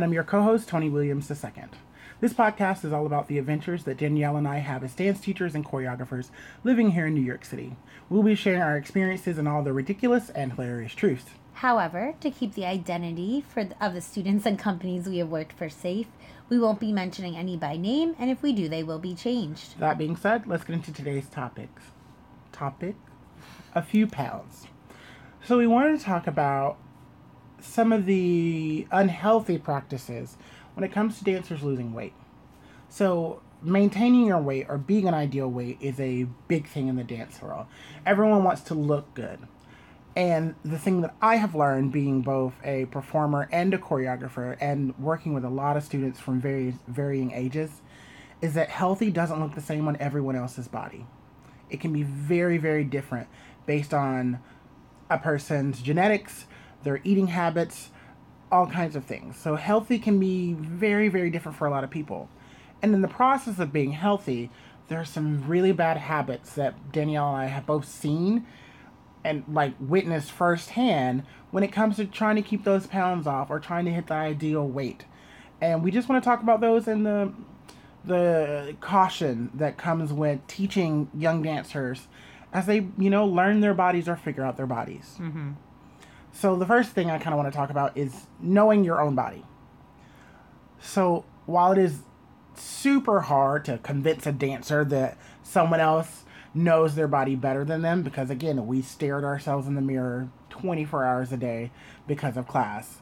And I'm your co host, Tony Williams II. This podcast is all about the adventures that Danielle and I have as dance teachers and choreographers living here in New York City. We'll be sharing our experiences and all the ridiculous and hilarious truths. However, to keep the identity for the, of the students and companies we have worked for safe, we won't be mentioning any by name, and if we do, they will be changed. That being said, let's get into today's topics. Topic? A few pounds. So, we wanted to talk about some of the unhealthy practices when it comes to dancers losing weight. So, maintaining your weight or being an ideal weight is a big thing in the dance world. Everyone wants to look good. And the thing that I have learned being both a performer and a choreographer and working with a lot of students from various varying ages is that healthy doesn't look the same on everyone else's body. It can be very, very different based on a person's genetics, their eating habits, all kinds of things. So healthy can be very, very different for a lot of people. And in the process of being healthy, there are some really bad habits that Danielle and I have both seen and like witnessed firsthand when it comes to trying to keep those pounds off or trying to hit the ideal weight. And we just want to talk about those and the the caution that comes with teaching young dancers as they, you know, learn their bodies or figure out their bodies. Mm-hmm. So the first thing I kind of want to talk about is knowing your own body. So while it is super hard to convince a dancer that someone else knows their body better than them, because again, we stare at ourselves in the mirror 24 hours a day because of class,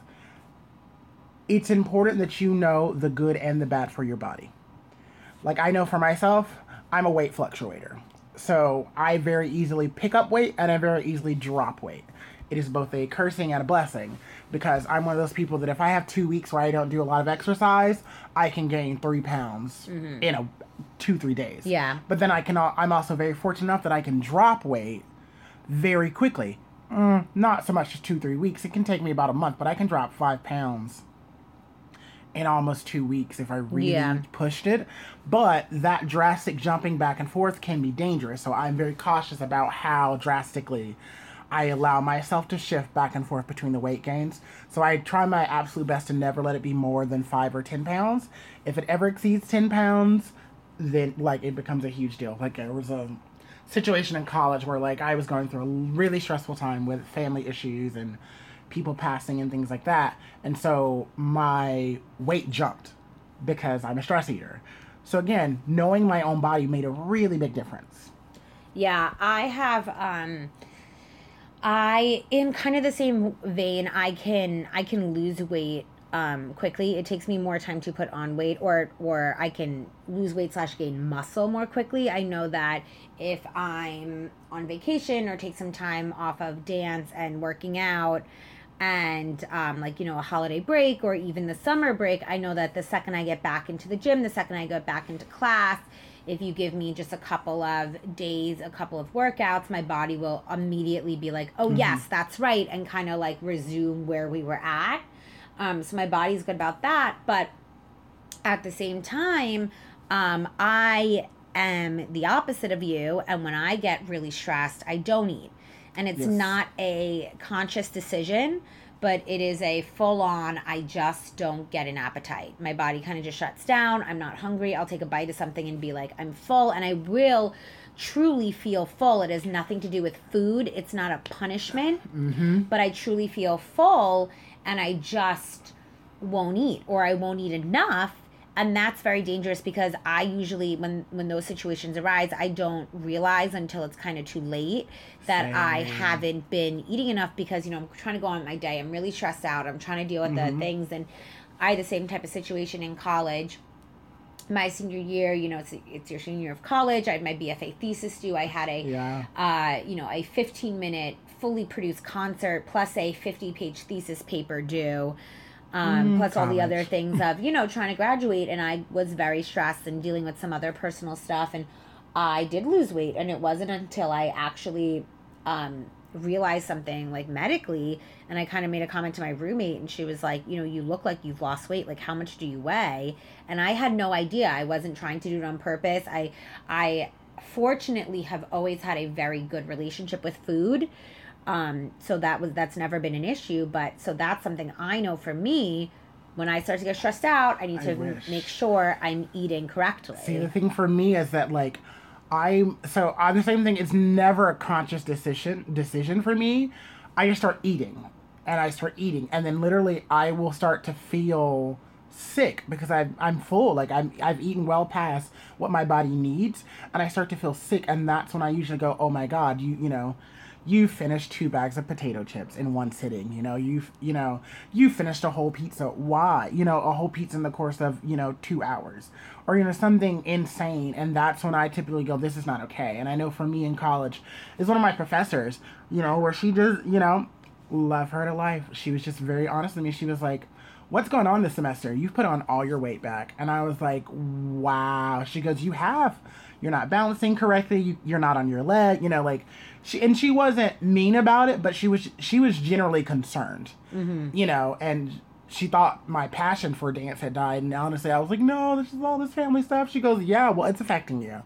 it's important that you know the good and the bad for your body. Like I know for myself, I'm a weight fluctuator. So I very easily pick up weight and I very easily drop weight it is both a cursing and a blessing because I'm one of those people that if I have two weeks where I don't do a lot of exercise, I can gain three pounds mm-hmm. in a two three days. Yeah. But then I can. I'm also very fortunate enough that I can drop weight very quickly. Mm, not so much as two three weeks. It can take me about a month, but I can drop five pounds in almost two weeks if I really yeah. pushed it. But that drastic jumping back and forth can be dangerous. So I'm very cautious about how drastically I allow myself to shift back and forth between the weight gains. So I try my absolute best to never let it be more than five or 10 pounds. If it ever exceeds 10 pounds, then like it becomes a huge deal. Like there was a situation in college where like I was going through a really stressful time with family issues and people passing and things like that. And so my weight jumped because I'm a stress eater. So again, knowing my own body made a really big difference. Yeah, I have um I in kind of the same vein, I can I can lose weight um quickly. It takes me more time to put on weight or or I can lose weight slash gain muscle more quickly. I know that if I'm on vacation or take some time off of dance and working out and um, like you know a holiday break or even the summer break i know that the second i get back into the gym the second i get back into class if you give me just a couple of days, a couple of workouts, my body will immediately be like, oh, mm-hmm. yes, that's right, and kind of like resume where we were at. Um, so my body's good about that. But at the same time, um, I am the opposite of you. And when I get really stressed, I don't eat. And it's yes. not a conscious decision but it is a full on, I just don't get an appetite. My body kind of just shuts down. I'm not hungry. I'll take a bite of something and be like, I'm full. And I will truly feel full. It has nothing to do with food, it's not a punishment, mm-hmm. but I truly feel full and I just won't eat or I won't eat enough and that's very dangerous because i usually when when those situations arise i don't realize until it's kind of too late that Same. i haven't been eating enough because you know i'm trying to go on my day i'm really stressed out i'm trying to deal with mm-hmm. the things and i had the same type of situation in college my senior year, you know, it's it's your senior year of college. I had my BFA thesis due. I had a, yeah. uh, you know, a 15 minute fully produced concert plus a 50 page thesis paper due um, mm, plus all the other things of you know trying to graduate and i was very stressed and dealing with some other personal stuff and i did lose weight and it wasn't until i actually um, realized something like medically and i kind of made a comment to my roommate and she was like you know you look like you've lost weight like how much do you weigh? And i had no idea. I wasn't trying to do it on purpose. I i fortunately have always had a very good relationship with food um, so that was that's never been an issue. But so that's something I know for me. when I start to get stressed out, I need to make sure I'm eating correctly. See, the thing for me is that like I'm so I'm the same thing. It's never a conscious decision decision for me. I just start eating, and I start eating, and then literally I will start to feel sick because I'm I'm full. Like I'm I've eaten well past what my body needs, and I start to feel sick, and that's when I usually go, oh my god, you you know. You finished two bags of potato chips in one sitting. You know, you you know, you finished a whole pizza. Why? You know, a whole pizza in the course of you know two hours, or you know something insane. And that's when I typically go, this is not okay. And I know for me in college, is one of my professors. You know, where she just you know, love her to life. She was just very honest with me. She was like, what's going on this semester? You've put on all your weight back. And I was like, wow. She goes, you have. You're not balancing correctly. You, you're not on your leg. You know, like she and she wasn't mean about it, but she was she was generally concerned. Mm-hmm. You know, and she thought my passion for dance had died. And honestly, I was like, no, this is all this family stuff. She goes, yeah, well, it's affecting you.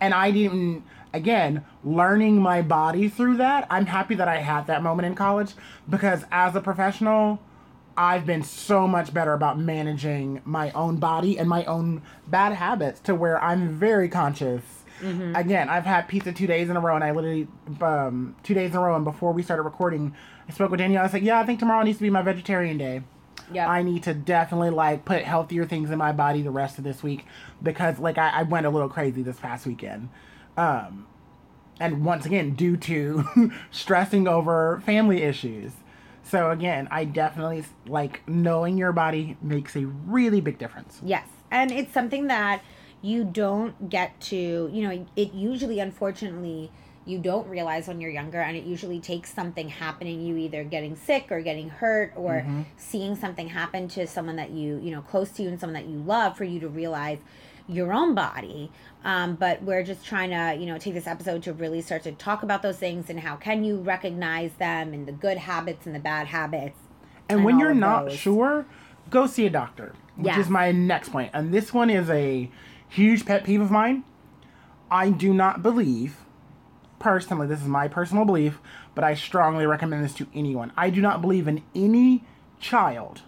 And I didn't. Again, learning my body through that, I'm happy that I had that moment in college because as a professional, I've been so much better about managing my own body and my own bad habits to where I'm very conscious. Again, I've had pizza two days in a row, and I literally um, two days in a row. And before we started recording, I spoke with Danielle. I was like, "Yeah, I think tomorrow needs to be my vegetarian day. Yep. I need to definitely like put healthier things in my body the rest of this week because like I, I went a little crazy this past weekend." Um, and once again due to stressing over family issues so again i definitely like knowing your body makes a really big difference Yes. And it's something that you don't get to, you know, it usually, unfortunately, you don't realize when you're younger. And it usually takes something happening, you either getting sick or getting hurt or seeing something happen to someone that you, you know, close to you and someone that you love for you to realize your own body. Um, but we're just trying to, you know, take this episode to really start to talk about those things and how can you recognize them and the good habits and the bad habits. and And when you're not those. sure go see a doctor which Yes. is my next point and this one is a huge pet peeve of mine i do not believe personally this is my personal belief but i strongly recommend this to anyone i do not believe in any child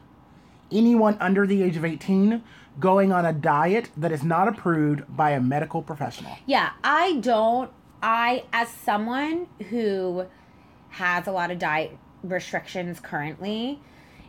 anyone under the age of 18 going on a diet that is not approved by a medical professional Yeah, I don't. I, as someone who has a lot of diet restrictions currently,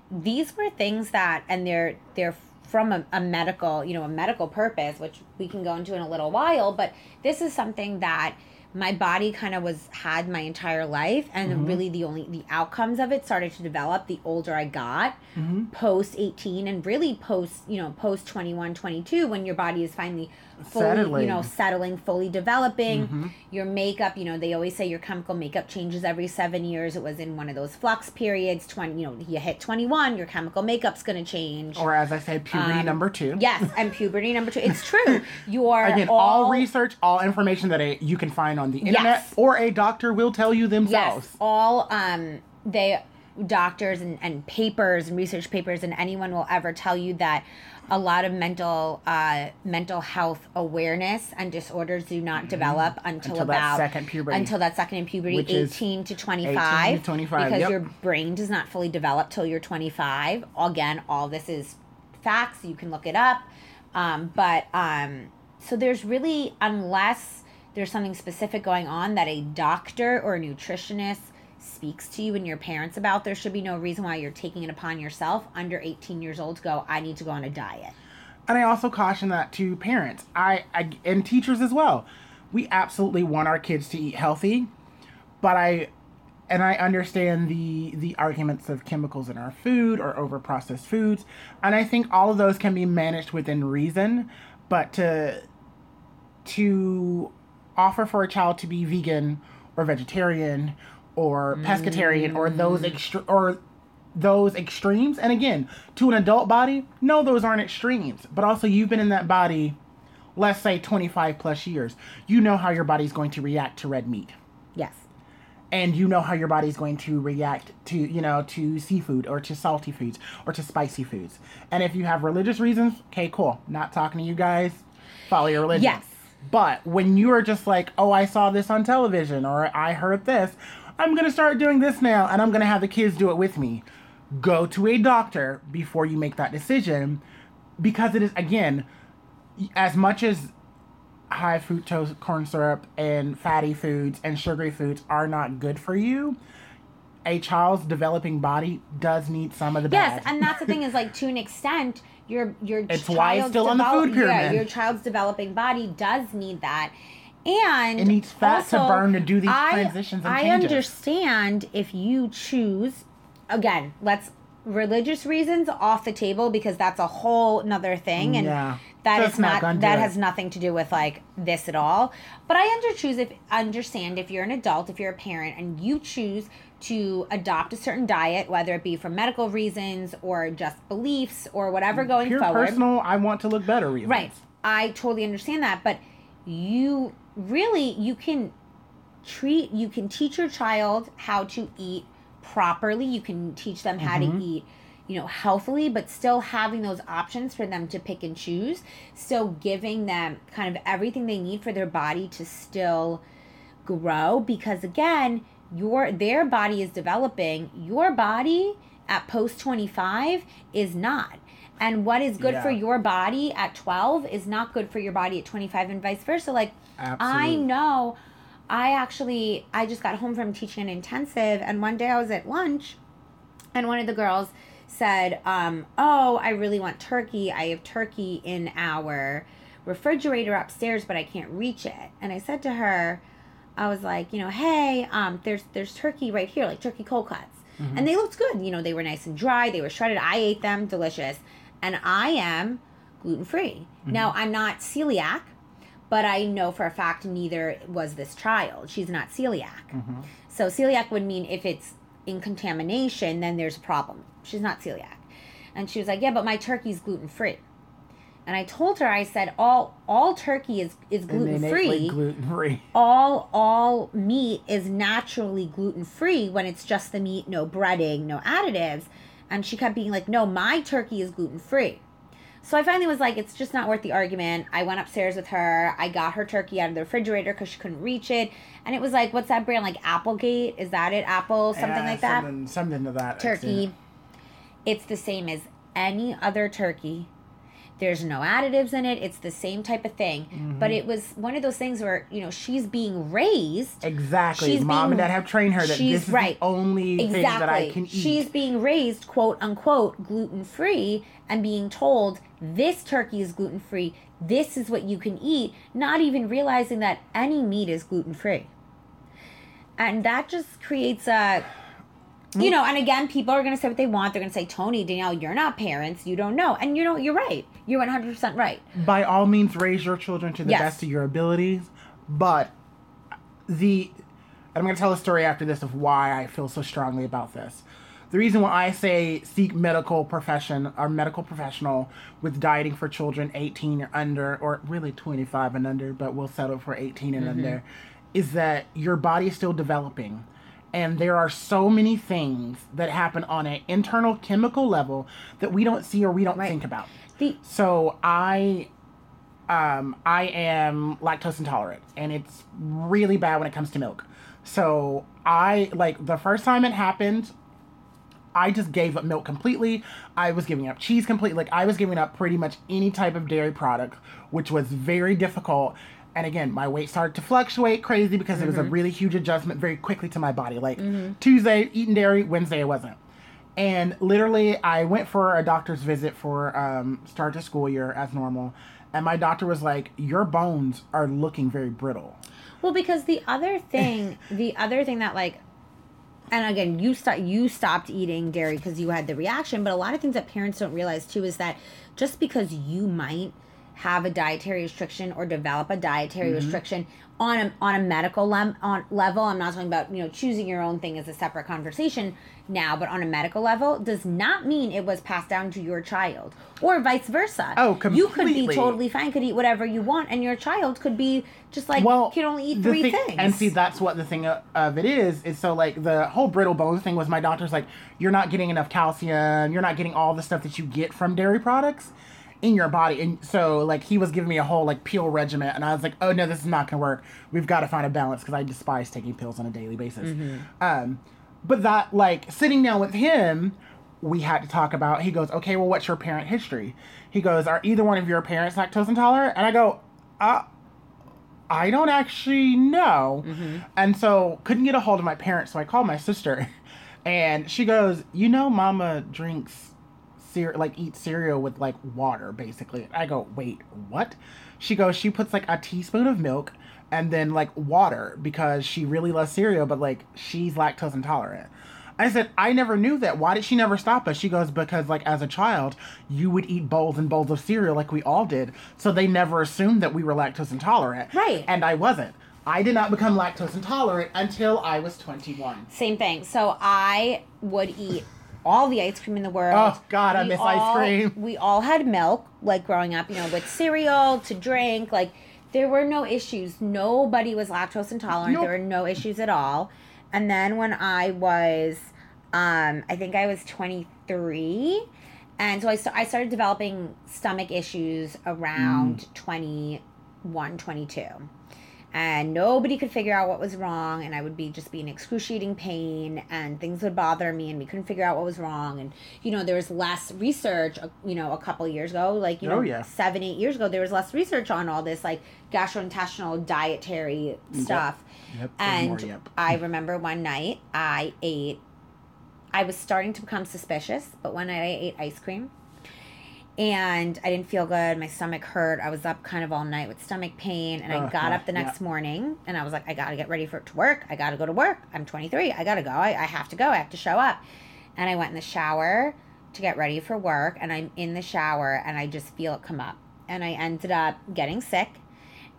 these were things that, and they're they're from a, a medical, you know, a medical purpose, which we can go into in a little while. But this is something that my body kind of was had my entire life and mm-hmm. really the only the outcomes of it started to develop the older i got mm-hmm. post 18 and really post you know post 21 22 when your body is finally fully Settling. you know settling. fully developing. Your makeup you know they always say your chemical makeup changes every seven years. It was in one of those flux periods. 20 you know you hit 21 your chemical makeup's going to change. Or as i said puberty Um, number two. yes and puberty number two. It's true. You are Again, all, research, all information that a, you can find on the internet Yes. or a doctor will tell you themselves. Yes, all um they doctors and, and papers and research papers and anyone will ever tell you that a lot of mental uh mental health awareness and disorders do not develop until, Mm-hmm. Until that about second puberty. until that second in puberty Which is 18 to 25 18 to 25, because yep. your brain does not fully develop till you're 25 again all this is facts you can look it up um, but um, so there's really unless there's something specific going on that a doctor or a nutritionist speaks to you and your parents about there should be no reason why you're taking it upon yourself under 18 years old to go i need to go on a diet. And I also caution that to parents, I, I and teachers as well. We absolutely want our kids to eat healthy, but I and I understand the the arguments of chemicals in our food or over processed foods, and I think all of those can be managed within reason, but to to offer for a child to be vegan or vegetarian or pescatarian or those mm. extre- or those extremes. And again to an adult body no those aren't extremes. But also you've been in that body let's say 25 plus years. You know how your body's going to react to red meat. Yes. And you know how your body's going to react to you know to seafood or to salty foods or to spicy foods. And if you have religious reasons okay cool. Not talking to you guys. Follow your religion. Yes. but when you are just like oh i saw this on television or i heard this i'm gonna start doing this now and i'm gonna have the kids do it with me go to a doctor before you make that decision because it is again as much as high fructose corn syrup and fatty foods and sugary foods are not good for you a child's developing body does need some of the Yes, bad. and that's the thing is like to an extent, your your It's why it's still on the food Yeah, pyramid. your child's developing body does need that, and It needs fat to burn to do these I, transitions and I changes. understand if you choose, again, let's religious reasons off the table because that's a whole nother thing, and Yeah. that Just is not not that it. has nothing to do with like this at all. But I under choose if understand if you're an adult, if you're a parent, and you choose to adopt a certain diet, whether it be for medical reasons or just beliefs or whatever mm, going Pure forward. personal, I want to look better. Reasons. Right. I totally understand that, but you really you can treat you can teach your child how to eat properly. You can teach them how Mm-hmm. to eat, you know, healthily, but still having those options for them to pick and choose. Still giving them kind of everything they need for their body to still grow because again, your their body is developing. Your body at post 25 is not. And what is good for your body at 12 is not good for your body at 25 and vice versa. Like I know I actually I just got home from teaching an intensive and one day I was at lunch and one of the girls said, um, "Oh, I really want turkey. I have turkey in our refrigerator upstairs, but I can't reach it." And I said to her, I was like, you know, hey, um, there's there's turkey right here, like turkey cold cuts, and they looked good. You know, they were nice and dry. They were shredded. I ate them, delicious, and I am gluten free. Now I'm not celiac, but I know for a fact neither was this child. She's not celiac. So celiac would mean if it's in contamination, then there's a problem. She's not celiac. And she was like, "Yeah, but my turkey's gluten free." And I told her, I said, "All all turkey is is gluten innately free. gluten free. all all meat is naturally gluten free when it's just the meat, no breading, no additives." And she kept being like, "No, my turkey is gluten free." So I finally was like, it's just not worth the argument. I went upstairs with her. I got her turkey out of the refrigerator because she couldn't reach it. And it was like, what's that brand? Like Applegate? Is that it? Apple? Something Yeah, like that? Something, something to that. Turkey. extent. It's the same as any other turkey. There's no additives in it. It's the same type of thing. Mm-hmm. But it was one of those things where, you know, she's being raised Exactly. She's Mom being- and dad have trained her that she's this is right. the only thing that I can eat. She's being raised, quote unquote, gluten free and being told this turkey is gluten free. This is what you can eat, not even realizing that any meat is gluten free. And that just creates a. You know, and again, people are going to say what they want. They're going to say, Tony, Danielle, you're not parents. You don't know. And you know, you're right. You're 100% right. By all means, raise your children to the Yes. best of your abilities. But the. I'm going to tell a story after this of why I feel so strongly about this. The reason why I say seek medical profession or medical professional with dieting for children 18 or under, or really 25 and under, but we'll settle for 18 and under, is that your body is still developing. And there are so many things that happen on an internal chemical level that we don't see or we don't Right. think about. The, So I um I am lactose intolerant and it's really bad when it comes to milk. So I like the first time it happened, I just gave up milk completely. I was giving up cheese completely. Like I was giving up pretty much any type of dairy product, which was very difficult. And again, my weight started to fluctuate crazy because it was a really huge adjustment very quickly to my body. Like Tuesday eating dairy, Wednesday it wasn't. And literally, I went for a doctor's visit for um, start to school year as normal, and my doctor was like, "Your bones are looking very brittle." Well, because the other thing, the other thing that like, and again, you start you stopped eating dairy because you had the reaction. But a lot of things that parents don't realize too is that just because you might have a dietary restriction or develop a dietary mm-hmm. restriction on a on a medical lem- on level, I'm not talking about you know choosing your own thing as a separate conversation now, but on a medical level, does not mean it was passed down to your child or vice versa. Oh, completely. You could be totally fine, could eat whatever you want, and your child could be just like well, can only eat three thing- things. And see, that's what the thing of it is. Is so like the whole brittle bones thing was my doctor's like, you're not getting enough calcium. You're not getting all the stuff that you get from dairy products in your body. And so like he was giving me a whole like peel regimen, and I was like, oh no, this is not gonna work. We've got to find a balance because I despise taking pills on a daily basis. Mm-hmm. Um, but that like sitting down with him we had to talk about. He goes, okay, well, what's your parent history? He goes, are either one of your parents lactose intolerant? And I go, uh, I don't actually know. And so couldn't get a hold of my parents, so I called my sister, and she goes, you know, Mama drinks cereal, like eat cereal with like water, basically. I go, wait, what? She goes, she puts like a teaspoon of milk and then like water because she really loves cereal, but like she's lactose intolerant. I said, I never knew that. Why did she never stop us? She goes, because like as a child, you would eat bowls and bowls of cereal like we all did. So they never assumed that we were lactose intolerant. Right. And I wasn't. I did not become lactose intolerant until I was 21. Same thing. So I would eat all the ice cream in the world. Oh, God, I We miss ice cream. We all had milk, like growing up, you know, with cereal to drink. Like there were no issues. Nobody was lactose intolerant. Nope. There were no issues at all. And then when I was, um, I think I was 23. And so I, st- I started developing stomach issues around Mm. 21, 22 and nobody could figure out what was wrong and i would be just be in excruciating pain and things would bother me and we couldn't figure out what was wrong and you know there was less research uh, you know a couple of years ago like you know Oh, yeah. seven eight years ago there was less research on all this like gastrointestinal dietary stuff Yep, there's and more, yep. i remember one night i ate i was starting to become suspicious but one night i ate ice cream and I didn't feel good. My stomach hurt. I was up kind of all night with stomach pain, and I Uh, got yeah, up the next yeah. morning, and I was like, I gotta get ready for it to work. I gotta go to work. I'm 23. I gotta go. I, I have to go. I have to show up. And I went in the shower to get ready for work, and I'm in the shower, and I just feel it come up, and I ended up getting sick,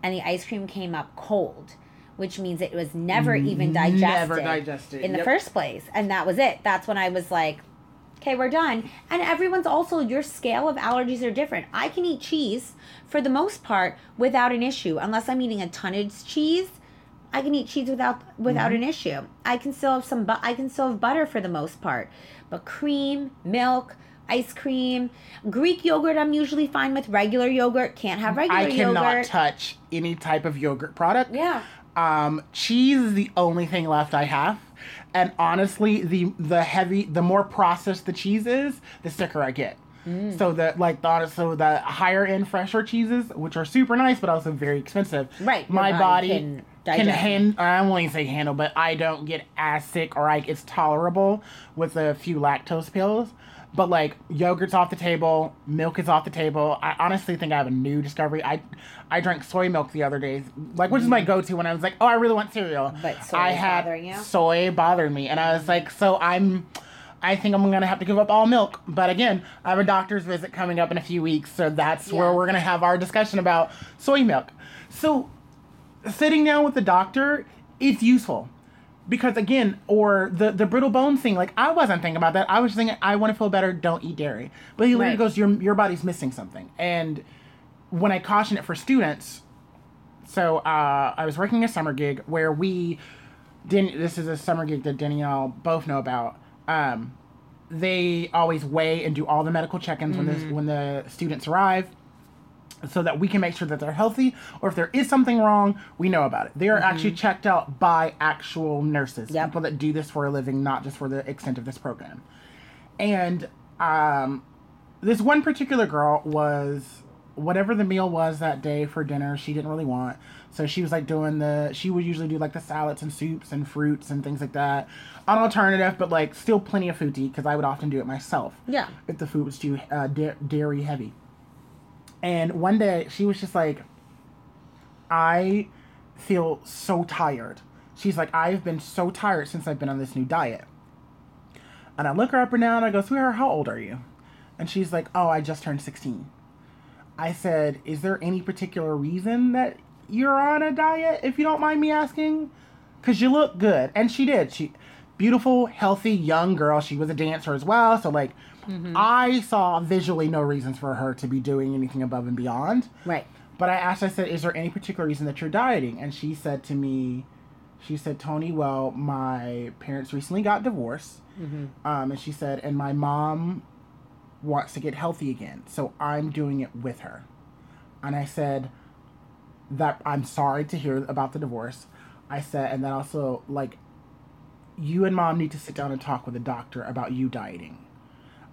and the ice cream came up cold. Which means it was never even digested, Never digested, in the yep. first place, and that was it. That's when I was like, okay, we're done. And everyone's also, your scale of allergies are different. I can eat cheese for the most part without an issue, unless I'm eating a tonnage cheese. I can eat cheese without without Mm-hmm. an issue. I can still have some, but I can still have butter for the most part. But cream, milk, ice cream, Greek yogurt, I'm usually fine with. Regular yogurt, can't have regular yogurt. I cannot yogurt. touch any type of yogurt product. yeah. Um, cheese is the only thing left I have. And honestly, the the heavy, the more processed the cheese is, the sicker I get. Mm. So the like the so the higher end fresher cheeses, which are super nice but also very expensive. Right, My body body, can can, digest hand. I won't even say handle, but I don't get as sick or like it's tolerable with a few lactose pills. But like yogurt's off the table, milk is off the table. I honestly think I have a new discovery. I I drank soy milk the other day, like which is my go-to when I was like, oh, I really want cereal. Mm. But soy I had bothering you? soy bothered me, and I was like, so I'm. I think I'm gonna have to give up all milk. But again, I have a doctor's visit coming up in a few weeks, so that's where we're gonna have our discussion about soy milk. So sitting down with the doctor, it's useful. Because again, or the the brittle bone thing, like I wasn't thinking about that. I was thinking I want to feel better, don't eat dairy. But he literally Right. goes, Your your body's missing something. And when I caution it for students, so uh, I was working a summer gig where we didn't this is a summer gig that Denny and I both know about. Um, they always weigh and do all the medical check-ins when the when the students arrive so that we can make sure that they're healthy or if there is something wrong we know about it. They are actually checked out by actual nurses Yep. people that do this for a living not just for the extent of this program. And um, this one particular girl was whatever the meal was that day for dinner she didn't really want. So she was like doing the she would usually do like the salads and soups and fruits and things like that. An alternative but like still plenty of food to eat because i would often do it myself Yeah. if the food was too uh, da- dairy heavy and one day she was just like, I feel so tired. She's like, I've been so tired since I've been on this new diet. And I look her up and down. I go, Sweetheart, how old are you? And she's like, Oh, I just turned 16. I said, Is there any particular reason that you're on a diet, if you don't mind me asking? Because you look good. And she did. She, beautiful, healthy, young girl. She was a dancer as well. So, like, I saw visually no reasons for her to be doing anything above and beyond. Right. But I asked, I said, is there any particular reason that you're dieting? And she said to me, she said, Tony, well, my parents recently got divorced. Um, and she said, and my mom wants to get healthy again. So I'm doing it with her. And I said, that I'm sorry to hear about the divorce. I said, and then also, like, you and mom need to sit down and talk with a doctor about you dieting.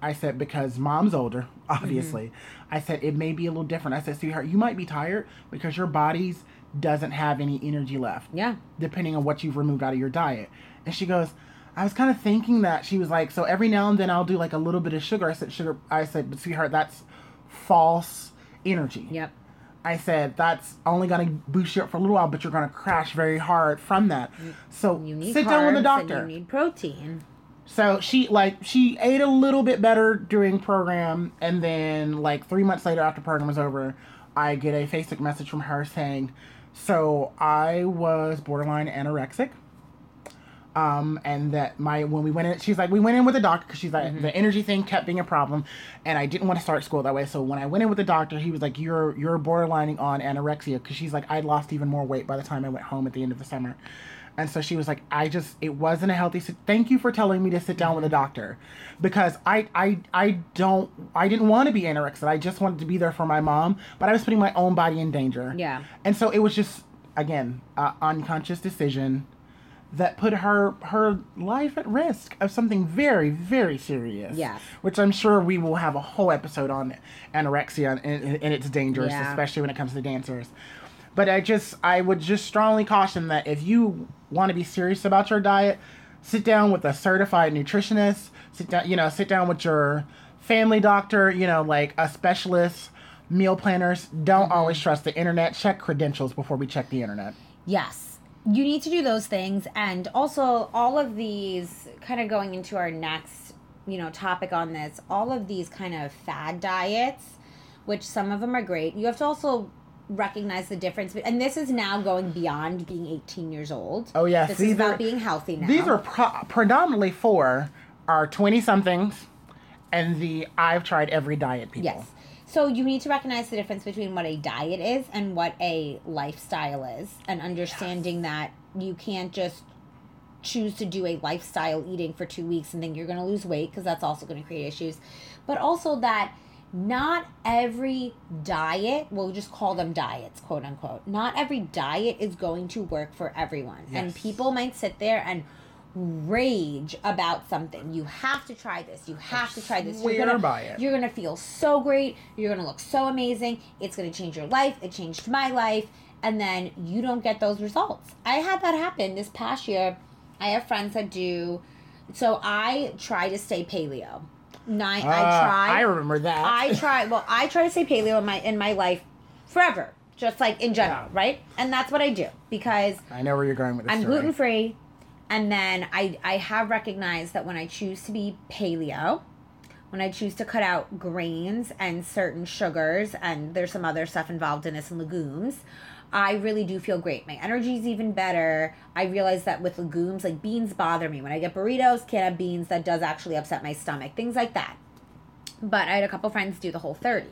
I said, because mom's older, obviously. Mm-hmm. I said, it may be a little different. I said, sweetheart, you might be tired because your body's doesn't have any energy left. Yeah. Depending on what you've removed out of your diet. And she goes, I was kind of thinking that. She was like, so every now and then I'll do like a little bit of sugar. I said, sugar. I said, but sweetheart, that's false energy. Yep. I said that's only going to boost you up for a little while, but you're going to crash very hard from that. So You sit down with the carbs doctor. you need protein. So she like she ate a little bit better during program, and then like three months later, after program was over, I get a Facebook message from her saying, "So I was borderline anorexic." Um, and that my when we went in, she's like, we went in with the doctor because she's like the energy thing kept being a problem, and I didn't want to start school that way. So when I went in with the doctor, he was like, you're you're borderlining on anorexia because she's like, I'd lost even more weight by the time I went home at the end of the summer. And so she was like, I just, it wasn't a healthy, thank you for telling me to sit down with a doctor because I, I, I don't, I didn't want to be anorexic. I just wanted to be there for my mom, but I was putting my own body in danger. Yeah. And so it was just, again, a unconscious decision that put her, her life at risk of something very, very serious. Yeah, Which I'm sure we will have a whole episode on anorexia and, and, and its dangers, Yeah. especially when it comes to dancers. But I just, I would just strongly caution that if you want to be serious about your diet, sit down with a certified nutritionist. Sit down, you know, sit down with your family doctor. You know, like a specialist. Meal planners. Don't mm-hmm. always trust the internet. Check credentials before we check the internet. Yes. You need to do those things. And also, all of these, kind of going into our next, you know, topic on this, all of these kind of fad diets, which some of them are great, you have to also recognize the difference. And this is now going beyond being 18 years old. Oh, yes, This these is about are- being healthy now. These are pro- predominantly for our twenty somethings and the I've tried every diet people. Yes. So you need to recognize the difference between what a diet is and what a lifestyle is, and understanding that you can't just choose to do a lifestyle eating for two weeks and then you're going to lose weight because that's also going to create issues. But also that not every diet, we'll just call them diets, quote unquote, not every diet is going to work for everyone. And people might sit there and rage about something. You have to try this. You have to try this. You're gonna, by it. You're gonna feel so great. You're gonna look so amazing. It's gonna change your life. It changed my life. And then you don't get those results. I had that happen this past year. I have friends that do. So I try to stay paleo. Nine. I Ah, try. I remember that. I try. Well, I try to stay paleo in my in my life forever, just like in general, Yeah. right? And that's what I do because I know where you're going with this. I'm gluten free, and then I I have recognized that when I choose to be paleo, when I choose to cut out grains and certain sugars, and there's some other stuff involved in this and legumes. I really do feel great. My energy's even better. I realize that with legumes, like beans bother me. When I get burritos, can't have beans, that does actually upset my stomach. Things like that. But I had a couple friends do the whole 30.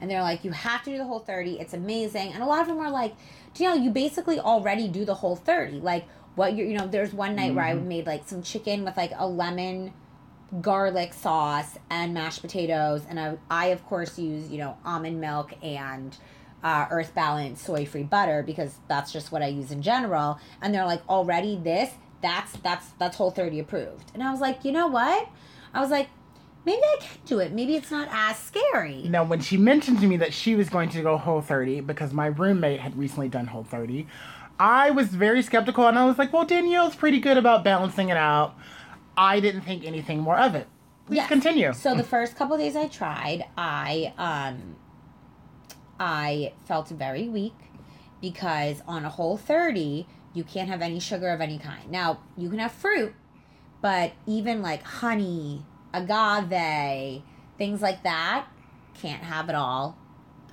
And they're like, you have to do the whole 30. It's amazing. And a lot of them were like, Danielle, you basically already do the whole 30. Like, what you're, you know, there's one night where I mm-hmm. made like some chicken with like a lemon garlic sauce and mashed potatoes. And I, I of course, use, you know, almond milk and uh, earth balance soy free butter because that's just what I use in general. And they're like, already this, that's, that's, that's whole 30 approved. And I was like, you know what? I was like, maybe I can do it. Maybe it's not as scary. Now, when she mentioned to me that she was going to go Whole 30 because my roommate had recently done Whole 30, I was very skeptical and I was like, well, Danielle's pretty good about balancing it out. I didn't think anything more of it. Please Yes. continue. So the first couple days I tried, I um I felt very weak because on a whole 30, you can't have any sugar of any kind. Now, you can have fruit, but even like honey, agave, things like that, can't have it all,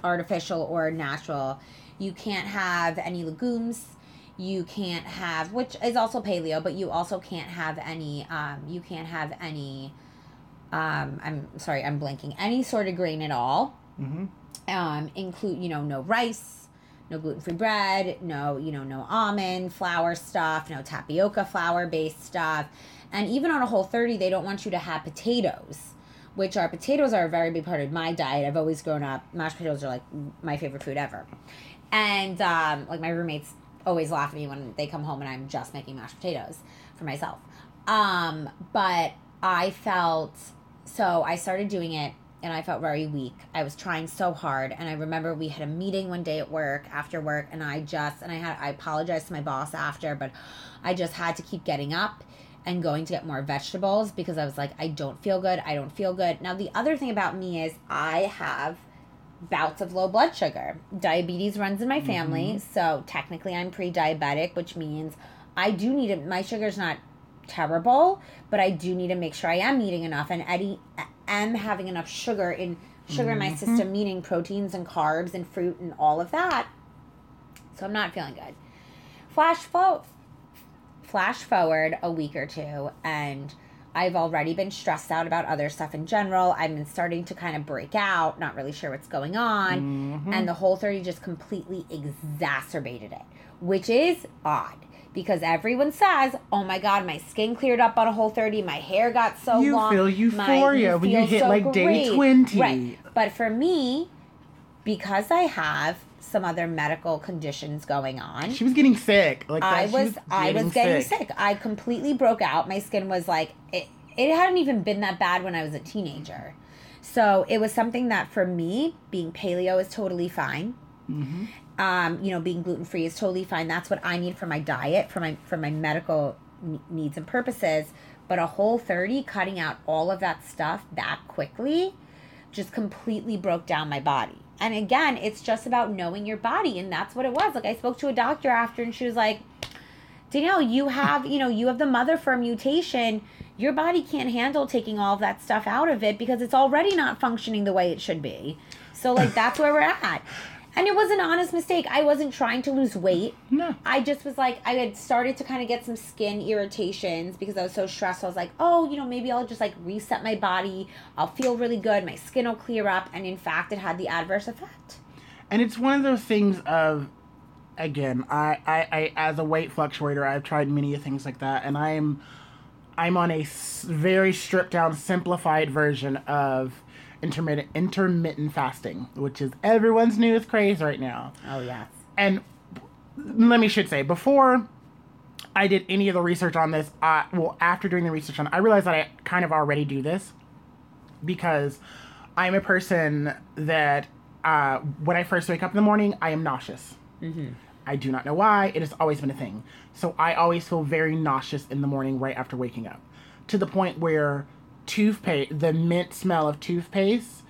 artificial or natural. You can't have any legumes. You can't have, which is also paleo, but you also can't have any. Um, you can't have any. Um, I'm sorry, I'm blanking. Any sort of grain at all. hmm Um, include you know no rice, no gluten free bread, no you know no almond flour stuff, no tapioca flour based stuff, and even on a whole thirty, they don't want you to have potatoes which are potatoes are a very big part of my diet. I've always grown up mashed potatoes are like my favorite food ever, and um, like my roommates always laugh at me when they come home and I'm just making mashed potatoes for myself. Um, but I felt so I started doing it and I felt very weak. I was trying so hard. And I remember we had a meeting one day at work after work and I just, and I had, I apologized to my boss after, but I just had to keep getting up and going to get more vegetables because I was like, I don't feel good. I don't feel good. Now, the other thing about me is I have bouts of low blood sugar. Diabetes runs in my family. Mm-hmm. So technically, I'm pre diabetic, which means I do need it. My sugar's not terrible, but I do need to make sure I am eating enough and Eddie am having enough sugar in sugar mm-hmm. in my mm-hmm. system, meaning proteins and carbs and fruit and all of that. So I'm not feeling good. Flash fo- flash forward a week or two and I've already been stressed out about other stuff in general. I've been starting to kind of break out, not really sure what's going on. Mm-hmm. And the whole 30 just completely exacerbated it, which is odd because everyone says, "Oh my god, my skin cleared up on a whole 30, my hair got so you long." You feel euphoria my, when you hit so like great. day 20. Right. But for me, because I have some other medical conditions going on. She was getting sick. Like that. I was, was I was getting sick. sick. I completely broke out. My skin was like it it hadn't even been that bad when I was a teenager. So it was something that for me, being paleo is totally fine. Mm-hmm um, you know, being gluten free is totally fine. That's what I need for my diet, for my for my medical needs and purposes. But a whole 30 cutting out all of that stuff that quickly just completely broke down my body. And again, it's just about knowing your body and that's what it was. Like I spoke to a doctor after and she was like, Danielle, you have, you know, you have the mother for mutation. Your body can't handle taking all of that stuff out of it because it's already not functioning the way it should be. So like that's where we're at. And it was an honest mistake. I wasn't trying to lose weight. No. I just was like, I had started to kind of get some skin irritations because I was so stressed. I was like, oh, you know, maybe I'll just like reset my body. I'll feel really good. My skin will clear up. And in fact, it had the adverse effect. And it's one of those things of, again, I, I, I as a weight fluctuator, I've tried many things like that. And I'm, I'm on a very stripped down, simplified version of intermittent intermittent fasting, which is everyone's newest craze right now. Oh yes. And let me should say before I did any of the research on this, I, well, after doing the research on, it, I realized that I kind of already do this because I'm a person that uh, when I first wake up in the morning, I am nauseous. Mm-hmm. I do not know why. It has always been a thing. So I always feel very nauseous in the morning right after waking up, to the point where toothpaste, the mint smell of toothpaste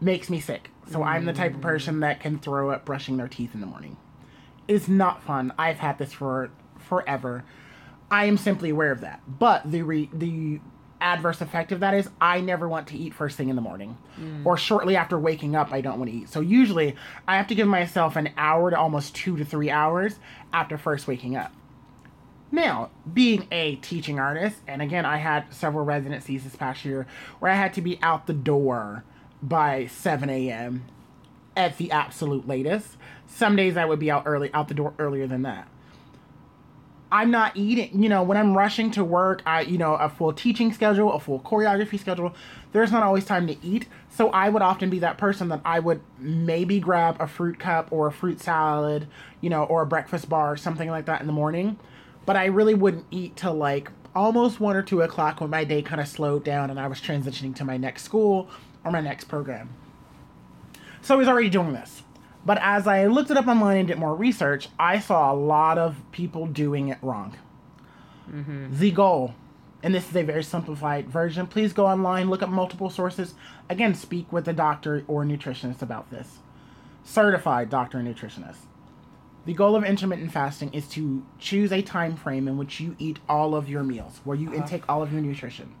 makes me sick. So mm. I'm the type of person that can throw up brushing their teeth in the morning. It's not fun. I've had this for forever. I am simply aware of that. But the re- the adverse effect of that is I never want to eat first thing in the morning mm. or shortly after waking up I don't want to eat. So usually I have to give myself an hour to almost 2 to 3 hours after first waking up. Now, being a teaching artist, and again, I had several residencies this past year where I had to be out the door by 7 a.m. at the absolute latest. Some days I would be out early, out the door earlier than that. I'm not eating, you know, when I'm rushing to work, I, you know, a full teaching schedule, a full choreography schedule, there's not always time to eat. So I would often be that person that I would maybe grab a fruit cup or a fruit salad, you know, or a breakfast bar, something like that in the morning but I really wouldn't eat till like almost one or two o'clock when my day kind of slowed down and I was transitioning to my next school or my next program. So I was already doing this. But as I looked it up online and did more research, I saw a lot of people doing it wrong. Mm-hmm. The goal, and this is a very simplified version, please go online, look up multiple sources. Again, speak with a doctor or nutritionist about this. Certified doctor and nutritionist. The goal of intermittent fasting is to choose a time frame in which you eat all of your meals, where you uh-huh. intake all of your nutrition.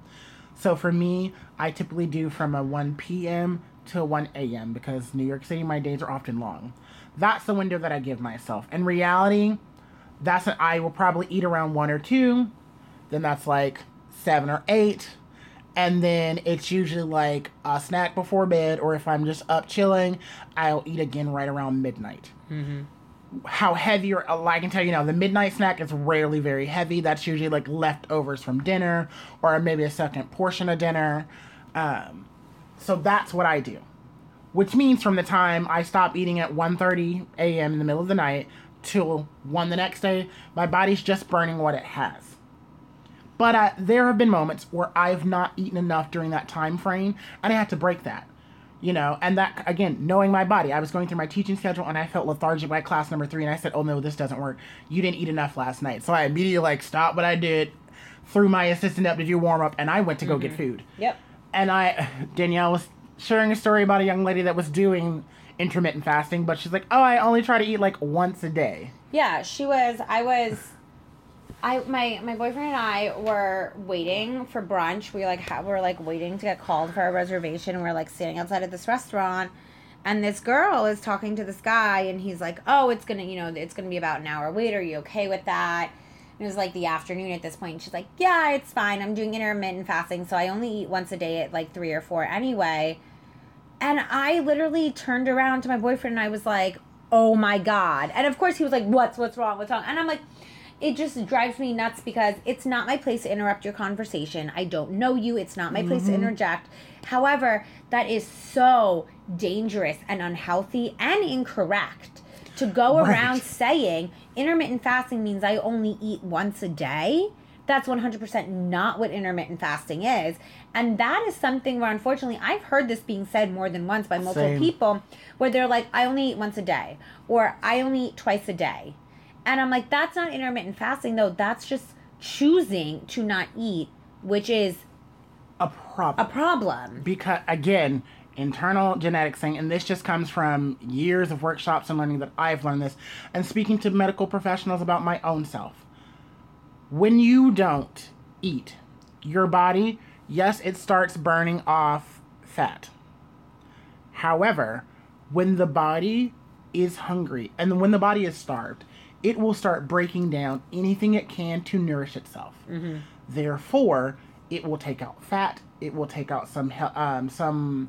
So for me, I typically do from a 1 p.m. to 1 a.m. because New York City, my days are often long. That's the window that I give myself. In reality, that's an, I will probably eat around 1 or 2. Then that's like 7 or 8. And then it's usually like a snack before bed, or if I'm just up chilling, I'll eat again right around midnight. Mm-hmm how heavy or I can tell you now the midnight snack is rarely very heavy. That's usually like leftovers from dinner or maybe a second portion of dinner. Um, so that's what I do. Which means from the time I stop eating at 1:30 a.m. in the middle of the night till 1 the next day, my body's just burning what it has. But uh, there have been moments where I've not eaten enough during that time frame, and I had to break that. You know, and that again, knowing my body, I was going through my teaching schedule, and I felt lethargic by class number three, and I said, "Oh no, this doesn't work. You didn't eat enough last night." So I immediately like stopped what I did, threw my assistant up to do warm up, and I went to go get mm-hmm. food. Yep. And I, Danielle was sharing a story about a young lady that was doing intermittent fasting, but she's like, "Oh, I only try to eat like once a day." Yeah, she was. I was. I my my boyfriend and I were waiting for brunch. We like ha- were like waiting to get called for a reservation. We're like standing outside of this restaurant, and this girl is talking to this guy, and he's like, "Oh, it's gonna, you know, it's gonna be about an hour wait. Are you okay with that?" And it was like the afternoon at this point. She's like, "Yeah, it's fine. I'm doing intermittent fasting, so I only eat once a day at like three or four anyway." And I literally turned around to my boyfriend and I was like, "Oh my god!" And of course he was like, "What's what's wrong? What's wrong?" And I'm like it just drives me nuts because it's not my place to interrupt your conversation. I don't know you. It's not my place to mm-hmm. interject. However, that is so dangerous and unhealthy and incorrect to go Right. around saying intermittent fasting means I only eat once a day. That's 100% not what intermittent fasting is. And that is something where, unfortunately, I've heard this being said more than once by multiple Same. people where they're like, I only eat once a day or I only eat twice a day. And I'm like, that's not intermittent fasting, though. That's just choosing to not eat, which is A problem. a problem. because again internal genetics thing and this just comes from years of workshops and learning that i've learned this and speaking to medical professionals about my own self when you don't eat your body yes it starts burning off fat however when the body is hungry and when the body is starved it will start breaking down anything it can to nourish itself therefore it will take out fat it will take out some um, some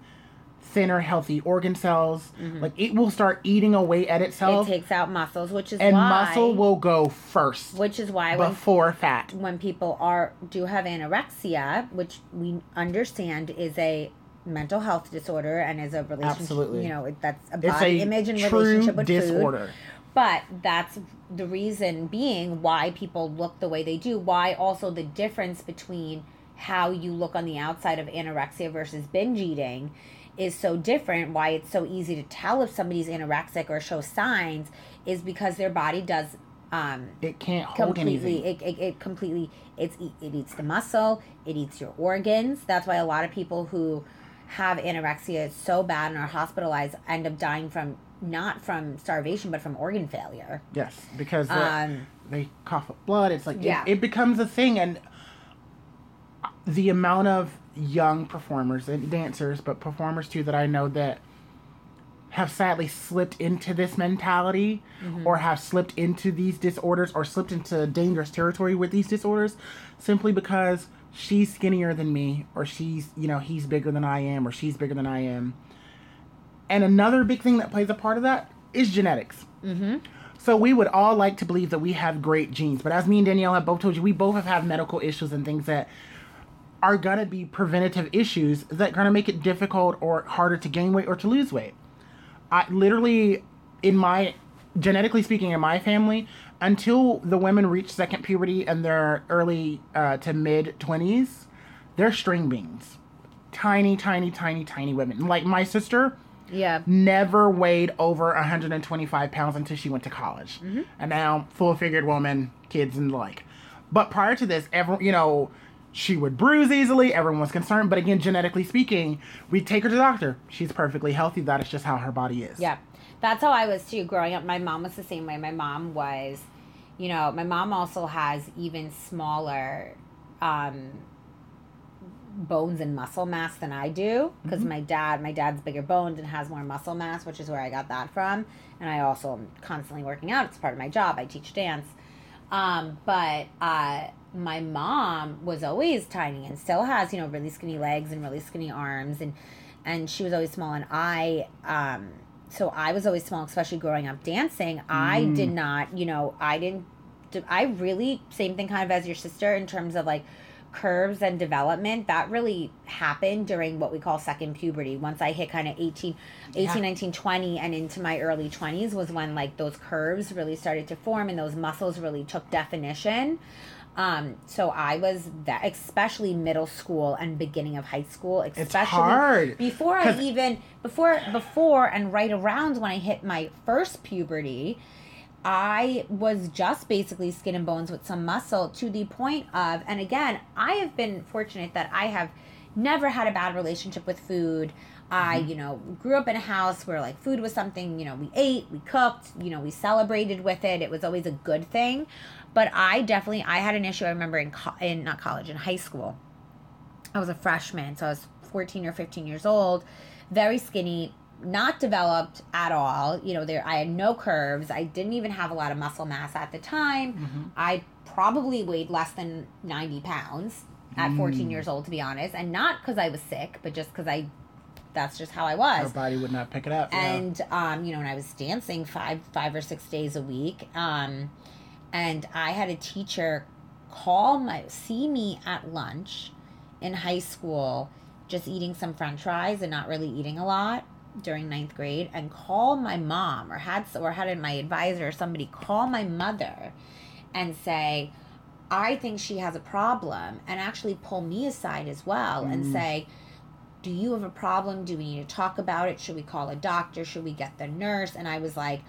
thinner healthy organ cells like it will start eating away at itself. It takes out muscles, which is and why muscle will go first which is why when before fat when people are do have anorexia, which we understand is a mental health disorder and is a relationship, Absolutely. you know, that's a body image and relationship with food. But that's the reason being why people look the way they do. Why also the difference between how you look on the outside of anorexia versus binge eating is so different. Why it's so easy to tell if somebody's anorexic or show signs is because their body does um, it can't hold completely anything it, it, it completely it's it eats the muscle it eats your organs that's why a lot of people who have anorexia so bad and are hospitalized end up dying from not from starvation but from organ failure yes because um they cough up blood. It's like Yeah. it, it becomes a thing, and the amount of young performers and dancers, but performers too, that I know that have sadly slipped into this mentality, Mm-hmm. or have slipped into these disorders, or slipped into dangerous territory with these disorders, simply because she's skinnier than me, or she's you know he's bigger than I am, or she's bigger than I am. And another big thing that plays a part of that is genetics. So we would all like to believe that we have great genes, but as me and Danielle have both told you, we both have had medical issues and things that are gonna be preventative issues that gonna make it difficult or harder to gain weight or to lose weight. I literally, in my genetically speaking, in my family, until the women reach second puberty and their early uh, to mid twenties, they're string beans, tiny, tiny, tiny, tiny women. Like my sister, yeah never weighed over 125 pounds until she went to college. And now full figured woman, kids and the like. But prior to this, every you know, she would bruise easily, everyone was concerned. But again, genetically speaking, we take her to the doctor. She's perfectly healthy. That is just how her body is. Yeah. That's how I was too growing up. My mom was the same way. My mom was, you know, my mom also has even smaller um bones and muscle mass than I do because my dad, my dad's bigger boned and has more muscle mass, which is where I got that from. And I also am constantly working out. It's part of my job. I teach dance. Um, but uh, my mom was always tiny and still has, you know, really skinny legs and really skinny arms and and she was always small and I um so I was always small, especially growing up dancing. I did not, you know, I didn't I really same thing kind of as your sister in terms of like curves and development that really happened during what we call second puberty once i hit kind of 18 18 Yeah. 19 20 and into my early 20s was when like those curves really started to form and those muscles really took definition Um, so I was that, especially middle school and beginning of high school, especially It's hard. before I even before before and right around when I hit my first puberty. I was just basically skin and bones with some muscle to the point of, and again, I have been fortunate that I have never had a bad relationship with food. I, Mm-hmm. you know, grew up in a house where like food was something, you know, we ate, we cooked, you know, we celebrated with it. It was always a good thing. But I definitely, I had an issue. I remember in, co- in not college, in high school. I was a freshman, so I was 14 or 15 years old, very skinny, not developed at all. You know, there I had no curves. I didn't even have a lot of muscle mass at the time. Mm-hmm. I probably weighed less than 90 pounds at 14 Mm. years old, to be honest, and not because I was sick, but just because I, that's just how I was. Her body would not pick it up. And um, you know, and I was dancing five five or six days a week. Um, and I had a teacher call my see me at lunch in high school, just eating some French fries and not really eating a lot during ninth grade, and call my mom or had or had my advisor or somebody call my mother and say. I think she has a problem, and actually pull me aside as well and Mm. say, do you have a problem? Do we need to talk about it? Should we call a doctor? Should we get the nurse? And I was like,